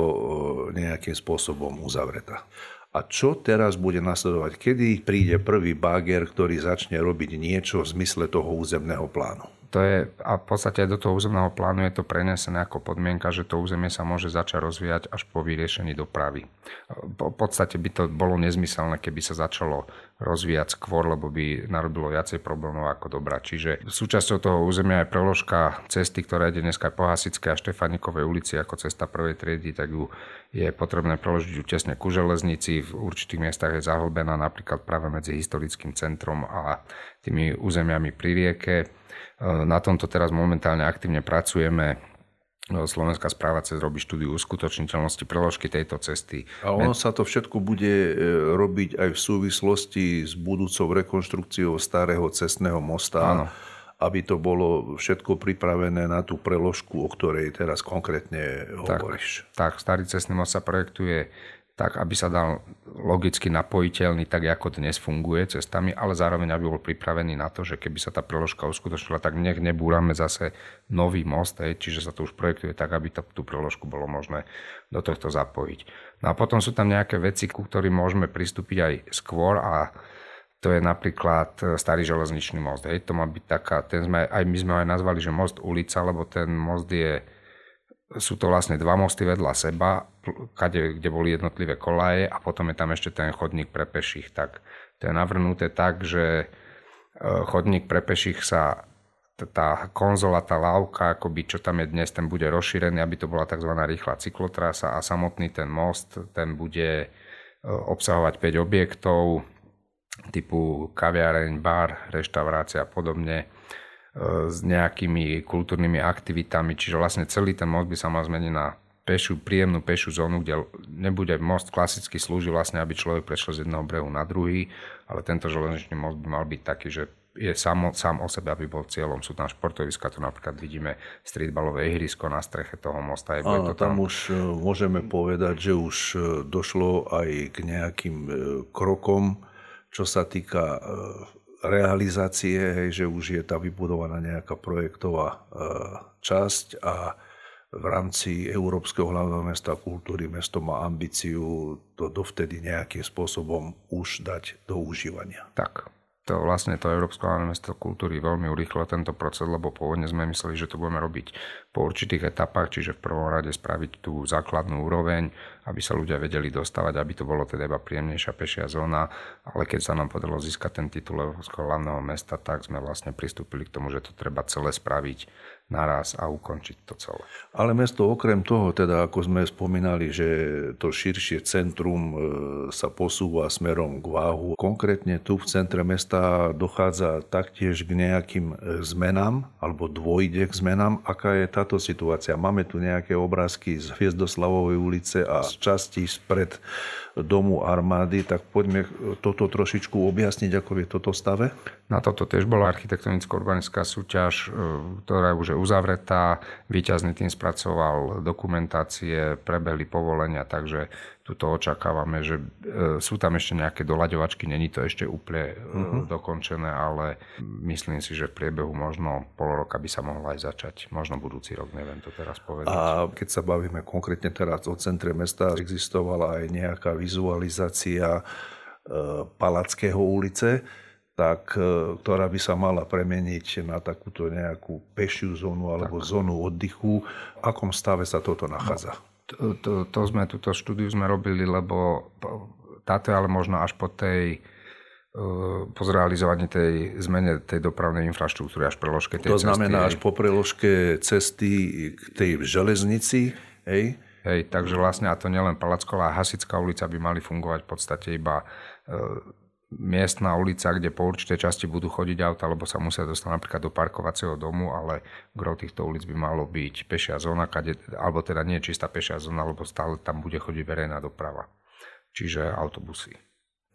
nejakým spôsobom uzavretá. A čo teraz bude nasledovať? Kedy príde prvý bager, ktorý začne robiť niečo v zmysle toho územného plánu? To je, a v podstate do toho územného plánu je to prenesené ako podmienka, že to územie sa môže začať rozvíjať až po vyriešení dopravy. V podstate by to bolo nezmyselné, keby sa začalo rozvíjať skôr, lebo by narobilo viacej problémov ako dobrá. Čiže súčasťou toho územia je preložka cesty, ktorá ide dneska po Hasickej a Štefanikovej ulici ako cesta prvej triedy, tak ju je potrebné preložiť ju tesne ku železnici. V určitých miestach je zahlbená napríklad práve medzi historickým centrom a tými územiami pri rieke na tomto teraz momentálne aktívne pracujeme. Slovenská správa cez robí štúdiu uskutočniteľnosti preložky tejto cesty. A ono sa to všetko bude e, robiť aj v súvislosti s budúcou rekonštrukciou starého cestného mosta. Áno aby to bolo všetko pripravené na tú preložku, o ktorej teraz konkrétne hovoríš. Tak, tak starý cestný most sa projektuje tak aby sa dal logicky napojiteľný, tak ako dnes funguje cestami, ale zároveň aby bol pripravený na to, že keby sa tá preložka uskutočnila, tak nech nebúrame zase nový most, hej, čiže sa to už projektuje tak, aby to, tú preložku bolo možné do tohto zapojiť. No a potom sú tam nejaké veci, ku ktorým môžeme pristúpiť aj skôr a to je napríklad e, starý železničný most. Hej. To má byť taká, ten sme, aj my sme aj nazvali, že most ulica, lebo ten most je sú to vlastne dva mosty vedľa seba, kade, kde boli jednotlivé kolaje a potom je tam ešte ten chodník pre peších. Tak to je navrhnuté tak, že e, chodník pre peších sa tá konzola, tá lávka, akoby čo tam je dnes, ten bude rozšírený, aby to bola tzv. rýchla cyklotrasa a samotný ten most, ten bude e, obsahovať 5 objektov typu kaviareň, bar, reštaurácia a podobne s nejakými kultúrnymi aktivitami, čiže vlastne celý ten most by sa mal zmeniť na pešu, príjemnú pešu zónu, kde nebude most klasicky slúži vlastne, aby človek prešiel z jedného brehu na druhý, ale tento železničný most by mal byť taký, že je sám, sám o sebe, aby bol cieľom. Sú tam športoviska, tu napríklad vidíme streetballové ihrisko na streche toho mosta. Je, Áno, to tam... tam už e, môžeme povedať, že už e, došlo aj k nejakým e, krokom, čo sa týka realizácie, hej, že už je tá vybudovaná nejaká projektová e, časť a v rámci Európskeho hlavného mesta kultúry mesto má ambíciu to dovtedy nejakým spôsobom už dať do užívania. Tak, to vlastne to Európske hlavné mesto kultúry veľmi urýchlo tento proces, lebo pôvodne sme mysleli, že to budeme robiť po určitých etapách, čiže v prvom rade spraviť tú základnú úroveň, aby sa ľudia vedeli dostávať, aby to bolo teda iba príjemnejšia pešia zóna, ale keď sa nám podarilo získať ten titul Európskeho hlavného mesta, tak sme vlastne pristúpili k tomu, že to treba celé spraviť naraz a ukončiť to celé. Ale mesto okrem toho, teda ako sme spomínali, že to širšie centrum e, sa posúva smerom k váhu. Konkrétne tu v centre mesta dochádza taktiež k nejakým e, zmenám, alebo dôjde k zmenám. Aká je tá táto situácia? Máme tu nejaké obrázky z Hviezdoslavovej ulice a z časti spred domu armády, tak poďme toto trošičku objasniť, ako je toto stave. Na toto tiež bola architektonicko-urbanická súťaž, e, ktorá už je uzavretá. Výťazný tým spracoval dokumentácie, prebehli povolenia, takže tuto očakávame, že e, sú tam ešte nejaké doľaďovačky, není to ešte úplne uh-huh. dokončené, ale myslím si, že v priebehu možno pol roka by sa mohla aj začať. Možno budúci rok, neviem to teraz povedať. A keď sa bavíme konkrétne teraz o centre mesta, existovala aj nejaká vizualizácia e, Palackého ulice, tak, ktorá by sa mala premeniť na takúto nejakú pešiu zónu alebo tak. zónu oddychu. V akom stave sa toto nachádza? No, to, to, sme, túto štúdiu sme robili, lebo táto ale možno až po tej e, po zrealizovaní tej zmene tej dopravnej infraštruktúry až preložke tej To znamená cesty, až po preložke cesty k tej železnici, hej? Hej, takže vlastne a to nielen Palacková a Hasická ulica by mali fungovať v podstate iba e, miestna ulica, kde po určitej časti budú chodiť auta, alebo sa musia dostať napríklad do parkovacieho domu, ale gro týchto ulic by malo byť pešia zóna, kade, alebo teda nie čistá pešia zóna, lebo stále tam bude chodiť verejná doprava, čiže autobusy.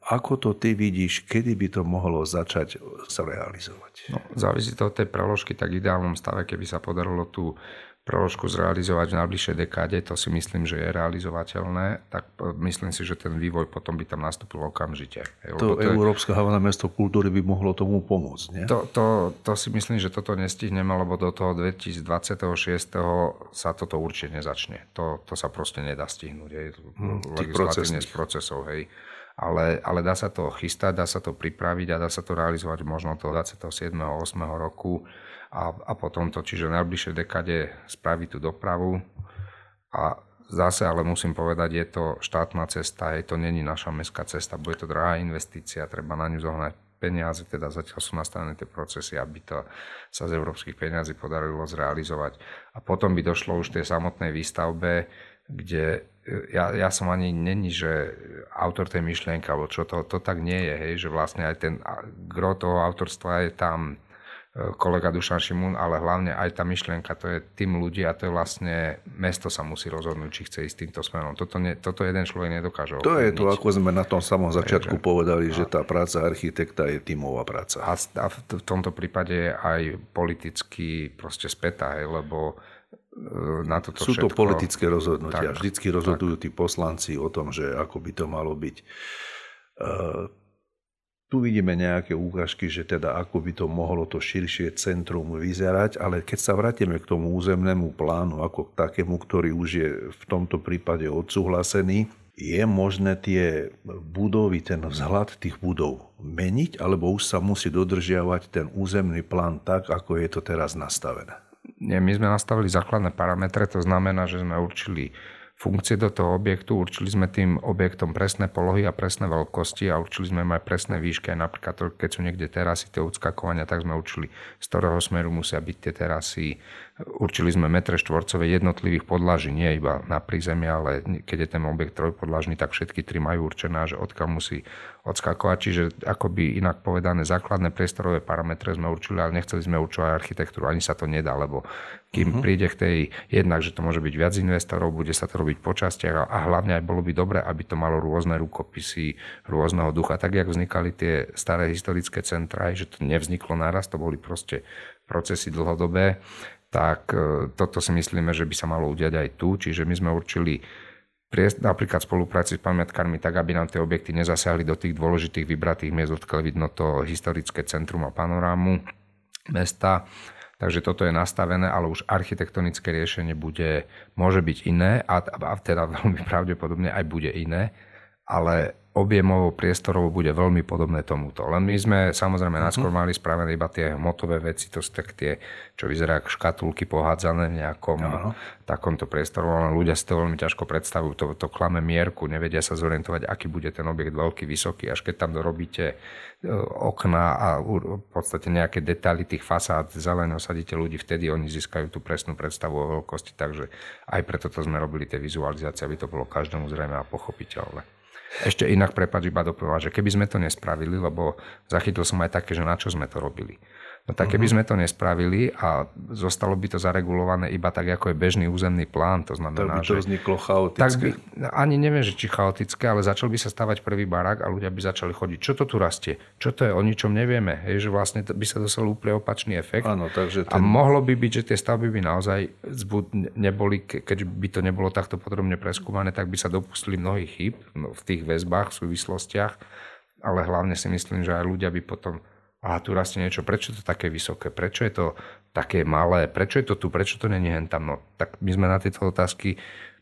Ako to ty vidíš, kedy by to mohlo začať sa realizovať? No, závisí to od tej preložky, tak v ideálnom stave, keby sa podarilo tú preložku zrealizovať v najbližšej dekáde, to si myslím, že je realizovateľné, tak myslím si, že ten vývoj potom by tam nastúpil okamžite. To, to Európska hlavné mesto kultúry by mohlo tomu pomôcť, nie? To, to, to si myslím, že toto nestihneme, lebo do toho 2026. sa toto určite nezačne. To, to sa proste nedá stihnúť. Hej. Hmm, legislatívne z procesov, hej. Ale, ale dá sa to chystať, dá sa to pripraviť a dá sa to realizovať možno to 27. 8. roku a, a potom to, čiže v najbližšej dekade spraví tú dopravu a zase ale musím povedať, je to štátna cesta, je to není naša mestská cesta, bude to drahá investícia, treba na ňu zohnať peniaze, teda zatiaľ sú nastavené tie procesy, aby to sa z európskych peniazí podarilo zrealizovať. A potom by došlo už tej samotnej výstavbe, kde ja, ja som ani není, že autor tej myšlienky, alebo čo to, to tak nie je, hej, že vlastne aj ten gro toho autorstva je tam kolega Dušan Šimún, ale hlavne aj tá myšlienka, to je tým ľudí a to je vlastne, mesto sa musí rozhodnúť, či chce ísť týmto smerom. Toto, ne, toto jeden človek nedokáže To je to, ako sme na tom samom začiatku Takže, povedali, že tá práca architekta je tímová práca. A, a v tomto prípade je aj politicky proste spätá, hej, lebo e, na toto Sú všetko, to politické rozhodnutia. Tak, Vždycky rozhodujú tak. tí poslanci o tom, že ako by to malo byť. Tu vidíme nejaké úkažky, že teda ako by to mohlo to širšie centrum vyzerať, ale keď sa vrátime k tomu územnému plánu ako k takému, ktorý už je v tomto prípade odsúhlasený, je možné tie budovy, ten vzhľad tých budov meniť, alebo už sa musí dodržiavať ten územný plán tak, ako je to teraz nastavené? Nie, my sme nastavili základné parametre, to znamená, že sme určili funkcie do toho objektu. Určili sme tým objektom presné polohy a presné veľkosti a určili sme aj presné výšky. Napríklad to, keď sú niekde terasy, tie odskakovania, tak sme určili, z ktorého smeru musia byť tie terasy. Určili sme metre štvorcové jednotlivých podlaží, nie iba na prízemie, ale keď je ten objekt trojpodlažný, tak všetky tri majú určená, že odkiaľ musí odskakovať. Čiže akoby inak povedané, základné priestorové parametre sme určili, ale nechceli sme určovať architektúru. Ani sa to nedá, lebo kým uh-huh. príde k tej jednak, že to môže byť viac investorov, bude sa to robiť po častiach a, a hlavne aj bolo by dobre, aby to malo rôzne rukopisy, rôzneho ducha. Tak, jak vznikali tie staré historické centra, že to nevzniklo naraz, to boli proste procesy dlhodobé, tak e, toto si myslíme, že by sa malo udiať aj tu. Čiže my sme určili napríklad spolupráci s pamiatkármi tak, aby nám tie objekty nezasiahli do tých dôležitých vybratých miest, odkiaľ vidno to historické centrum a panorámu mesta Takže toto je nastavené, ale už architektonické riešenie bude, môže byť iné a, a teda veľmi pravdepodobne aj bude iné, ale objemovo priestorovo bude veľmi podobné tomuto. Len my sme samozrejme uh-huh. najskôr mali spravené iba tie hmotové veci, to sú tak tie, čo vyzerá ako škatulky pohádzané v nejakom uh-huh. takomto priestoru, len ľudia si to veľmi ťažko predstavujú, to, to klame mierku, nevedia sa zorientovať, aký bude ten objekt veľký, vysoký, až keď tam dorobíte e, okna a v podstate nejaké detaily tých fasád zeleného sadíte ľudí, vtedy oni získajú tú presnú predstavu o veľkosti, takže aj preto to sme robili tie vizualizácie, aby to bolo každému zrejme a pochopiteľné. Ešte inak, prepáč, iba dopoviem, že keby sme to nespravili, lebo zachytil som aj také, že na čo sme to robili. No tak keby sme to nespravili a zostalo by to zaregulované iba tak, ako je bežný územný plán, to znamená, tak by to že... vzniklo chaotické. Tak by, ani neviem, že či chaotické, ale začal by sa stavať prvý barák a ľudia by začali chodiť. Čo to tu rastie? Čo to je? O ničom nevieme. Hej, že vlastne by sa dosal úplne opačný efekt. Áno, takže ten... A mohlo by byť, že tie stavby by naozaj neboli, keď by to nebolo takto podrobne preskúmané, tak by sa dopustili mnohých chýb no, v tých väzbách, v súvislostiach, ale hlavne si myslím, že aj ľudia by potom a tu rastie niečo, prečo je to také vysoké, prečo je to také malé, prečo je to tu, prečo to není hen tam. No, tak my sme na tieto otázky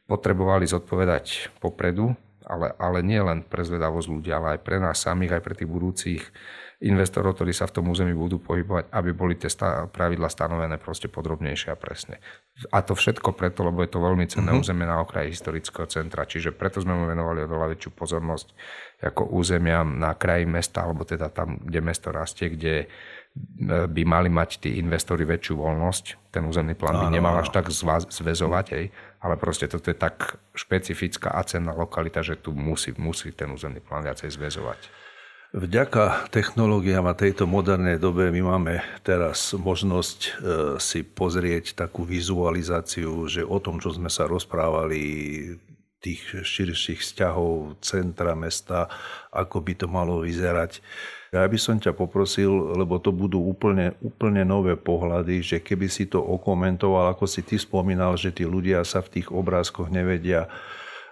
potrebovali zodpovedať popredu, ale, ale nie len pre zvedavosť ľudí, ale aj pre nás samých, aj pre tých budúcich investorov, ktorí sa v tom území budú pohybovať, aby boli tie pravidla stanovené proste podrobnejšie a presne. A to všetko preto, lebo je to veľmi cenné uh-huh. územie na okraji historického centra, čiže preto sme mu venovali oveľa väčšiu pozornosť ako územiam na kraji mesta, alebo teda tam, kde mesto rastie, kde e, by mali mať tí investori väčšiu voľnosť. Ten územný plán by nemal až tak zväzovať, hej, ale proste toto je tak špecifická a cenná lokalita, že tu musí, musí ten územný plán viacej zväzovať. Vďaka technológiám a tejto modernej dobe my máme teraz možnosť e, si pozrieť takú vizualizáciu, že o tom, čo sme sa rozprávali, tých širších vzťahov centra mesta, ako by to malo vyzerať. Ja by som ťa poprosil, lebo to budú úplne, úplne nové pohľady, že keby si to okomentoval, ako si ty spomínal, že tí ľudia sa v tých obrázkoch nevedia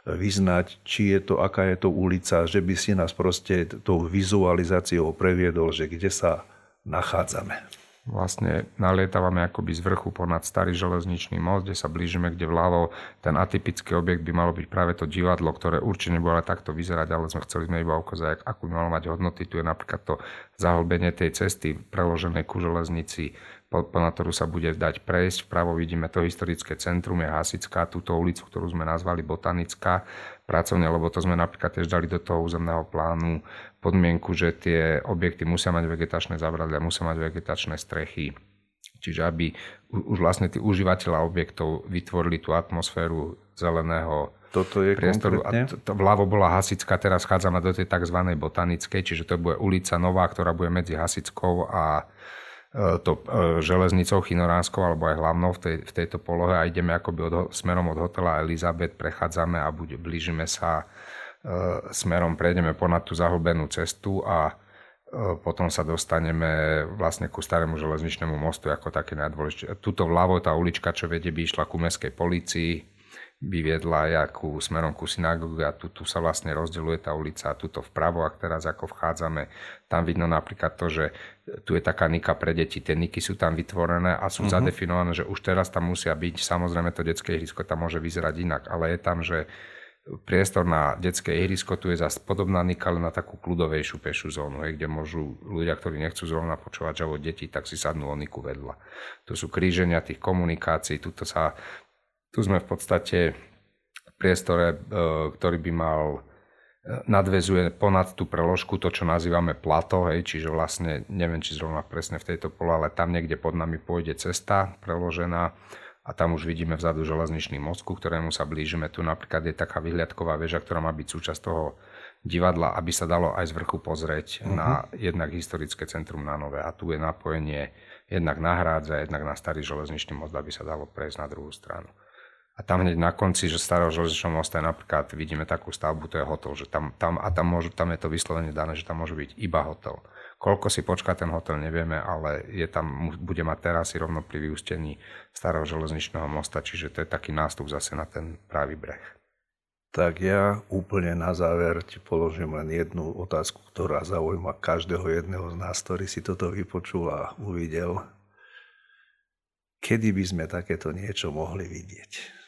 vyznať, či je to, aká je to ulica, že by si nás proste tou vizualizáciou previedol, že kde sa nachádzame. Vlastne nalietávame akoby z vrchu ponad starý železničný most, kde sa blížime, kde vľavo ten atypický objekt by malo byť práve to divadlo, ktoré určite nebolo takto vyzerať, ale sme chceli sme iba ukázať, akú malo mať hodnoty. Tu je napríklad to zahlbenie tej cesty preloženej ku železnici, na ktorú sa bude dať prejsť. Vpravo vidíme to historické centrum, je Hasická, túto ulicu, ktorú sme nazvali Botanická pracovne, lebo to sme napríklad tiež dali do toho územného plánu podmienku, že tie objekty musia mať vegetačné zabradlia, musia mať vegetačné strechy. Čiže aby už vlastne tí užívateľa objektov vytvorili tú atmosféru zeleného toto je priestoru. A to, to, vľavo bola Hasická, teraz schádzame do tej tzv. botanickej, čiže to bude ulica Nová, ktorá bude medzi Hasickou a to e, železnicou Chinoránskou alebo aj hlavnou v, tej, v tejto polohe a ideme akoby od, smerom od hotela Elizabeth, prechádzame a buď, blížime sa e, smerom, prejdeme ponad tú zahlbenú cestu a e, potom sa dostaneme vlastne ku starému železničnému mostu ako také najdôležitejšie. Tuto vľavo tá ulička, čo vedie, by išla ku meskej policii, by viedla aj ku, smerom ku synagógu a tu, tu sa vlastne rozdeľuje tá ulica a tuto vpravo, ak teraz ako vchádzame, tam vidno napríklad to, že tu je taká nika pre deti, tie niky sú tam vytvorené a sú uh-huh. zadefinované, že už teraz tam musia byť, samozrejme to detské ihrisko tam môže vyzerať inak, ale je tam, že priestor na detské ihrisko, tu je zase podobná nika, ale na takú kľudovejšiu pešiu zónu, kde môžu ľudia, ktorí nechcú zrovna počúvať žavo deti, tak si sadnú o niku vedľa. Tu sú kríženia tých komunikácií, tuto sa tu sme v podstate v priestore, e, ktorý by mal e, nadvezuje ponad tú preložku to, čo nazývame plato, hej, čiže vlastne neviem, či zrovna presne v tejto pole, ale tam niekde pod nami pôjde cesta preložená a tam už vidíme vzadu železničný most, ku ktorému sa blížime. Tu napríklad je taká vyhliadková väža, ktorá má byť súčasť toho divadla, aby sa dalo aj z vrchu pozrieť uh-huh. na jednak historické centrum na Nové. A tu je napojenie jednak na hrádze, jednak na starý železničný most, aby sa dalo prejsť na druhú stranu. A tam hneď na konci, že starého železničného mosta napríklad vidíme takú stavbu, to je hotel, že tam, tam, a tam, môžu, tam je to vyslovene dané, že tam môže byť iba hotel. Koľko si počká ten hotel, nevieme, ale je tam, bude mať terasy rovno pri vyústení starého železničného mosta, čiže to je taký nástup zase na ten pravý breh. Tak ja úplne na záver ti položím len jednu otázku, ktorá zaujíma každého jedného z nás, ktorý si toto vypočul a uvidel. Kedy by sme takéto niečo mohli vidieť?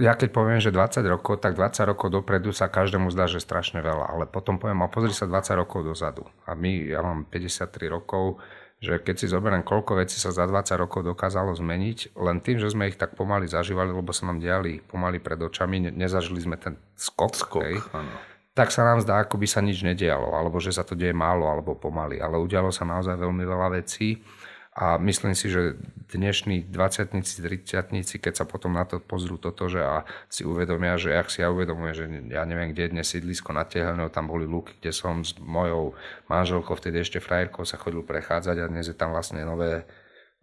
Ja keď poviem, že 20 rokov, tak 20 rokov dopredu sa každému zdá, že strašne veľa, ale potom poviem, a pozri sa 20 rokov dozadu. A my, ja mám 53 rokov, že keď si zoberiem, koľko vecí sa za 20 rokov dokázalo zmeniť, len tým, že sme ich tak pomaly zažívali, lebo sa nám diali pomaly pred očami, nezažili sme ten skok, skok hej, tak sa nám zdá, ako by sa nič nedialo, alebo že sa to deje málo alebo pomaly. Ale udialo sa naozaj veľmi veľa vecí. A myslím si, že dnešní 20 30 keď sa potom na to pozrú toto, že a si uvedomia, že ak si ja uvedomujem, že ja neviem, kde je dnes sídlisko na Tehlenou, tam boli luky, kde som s mojou manželkou, vtedy ešte frajerkou sa chodil prechádzať a dnes je tam vlastne nové,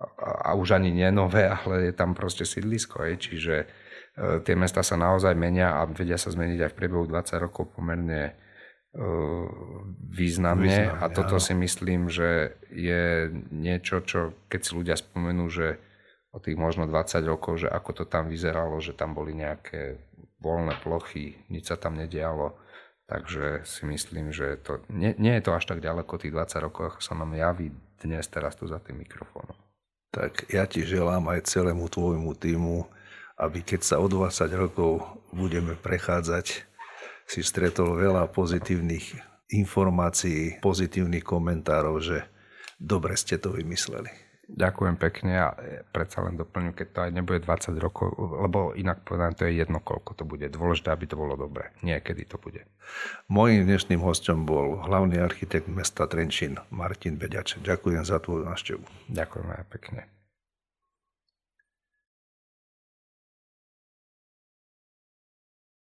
a, a už ani nie nové, ale je tam proste sídlisko. Je. Čiže e, tie mesta sa naozaj menia a vedia sa zmeniť aj v priebehu 20 rokov pomerne významne, významne a toto áno. si myslím, že je niečo, čo keď si ľudia spomenú, že o tých možno 20 rokov, že ako to tam vyzeralo, že tam boli nejaké voľné plochy, nič sa tam nedialo, takže si myslím, že to, nie, nie je to až tak ďaleko tých 20 rokov, ako sa nám javí dnes teraz tu za tým mikrofónom. Tak ja ti želám aj celému tvojmu týmu, aby keď sa o 20 rokov budeme prechádzať si stretol veľa pozitívnych informácií, pozitívnych komentárov, že dobre ste to vymysleli. Ďakujem pekne a predsa len doplňujem, keď to aj nebude 20 rokov, lebo inak povedané to je jedno, koľko to bude. Dôležité, aby to bolo dobre. Nie, kedy to bude. Mojím dnešným hostom bol hlavný architekt mesta Trenčín Martin Beďač. Ďakujem za tvoju návštevu. Ďakujem aj pekne.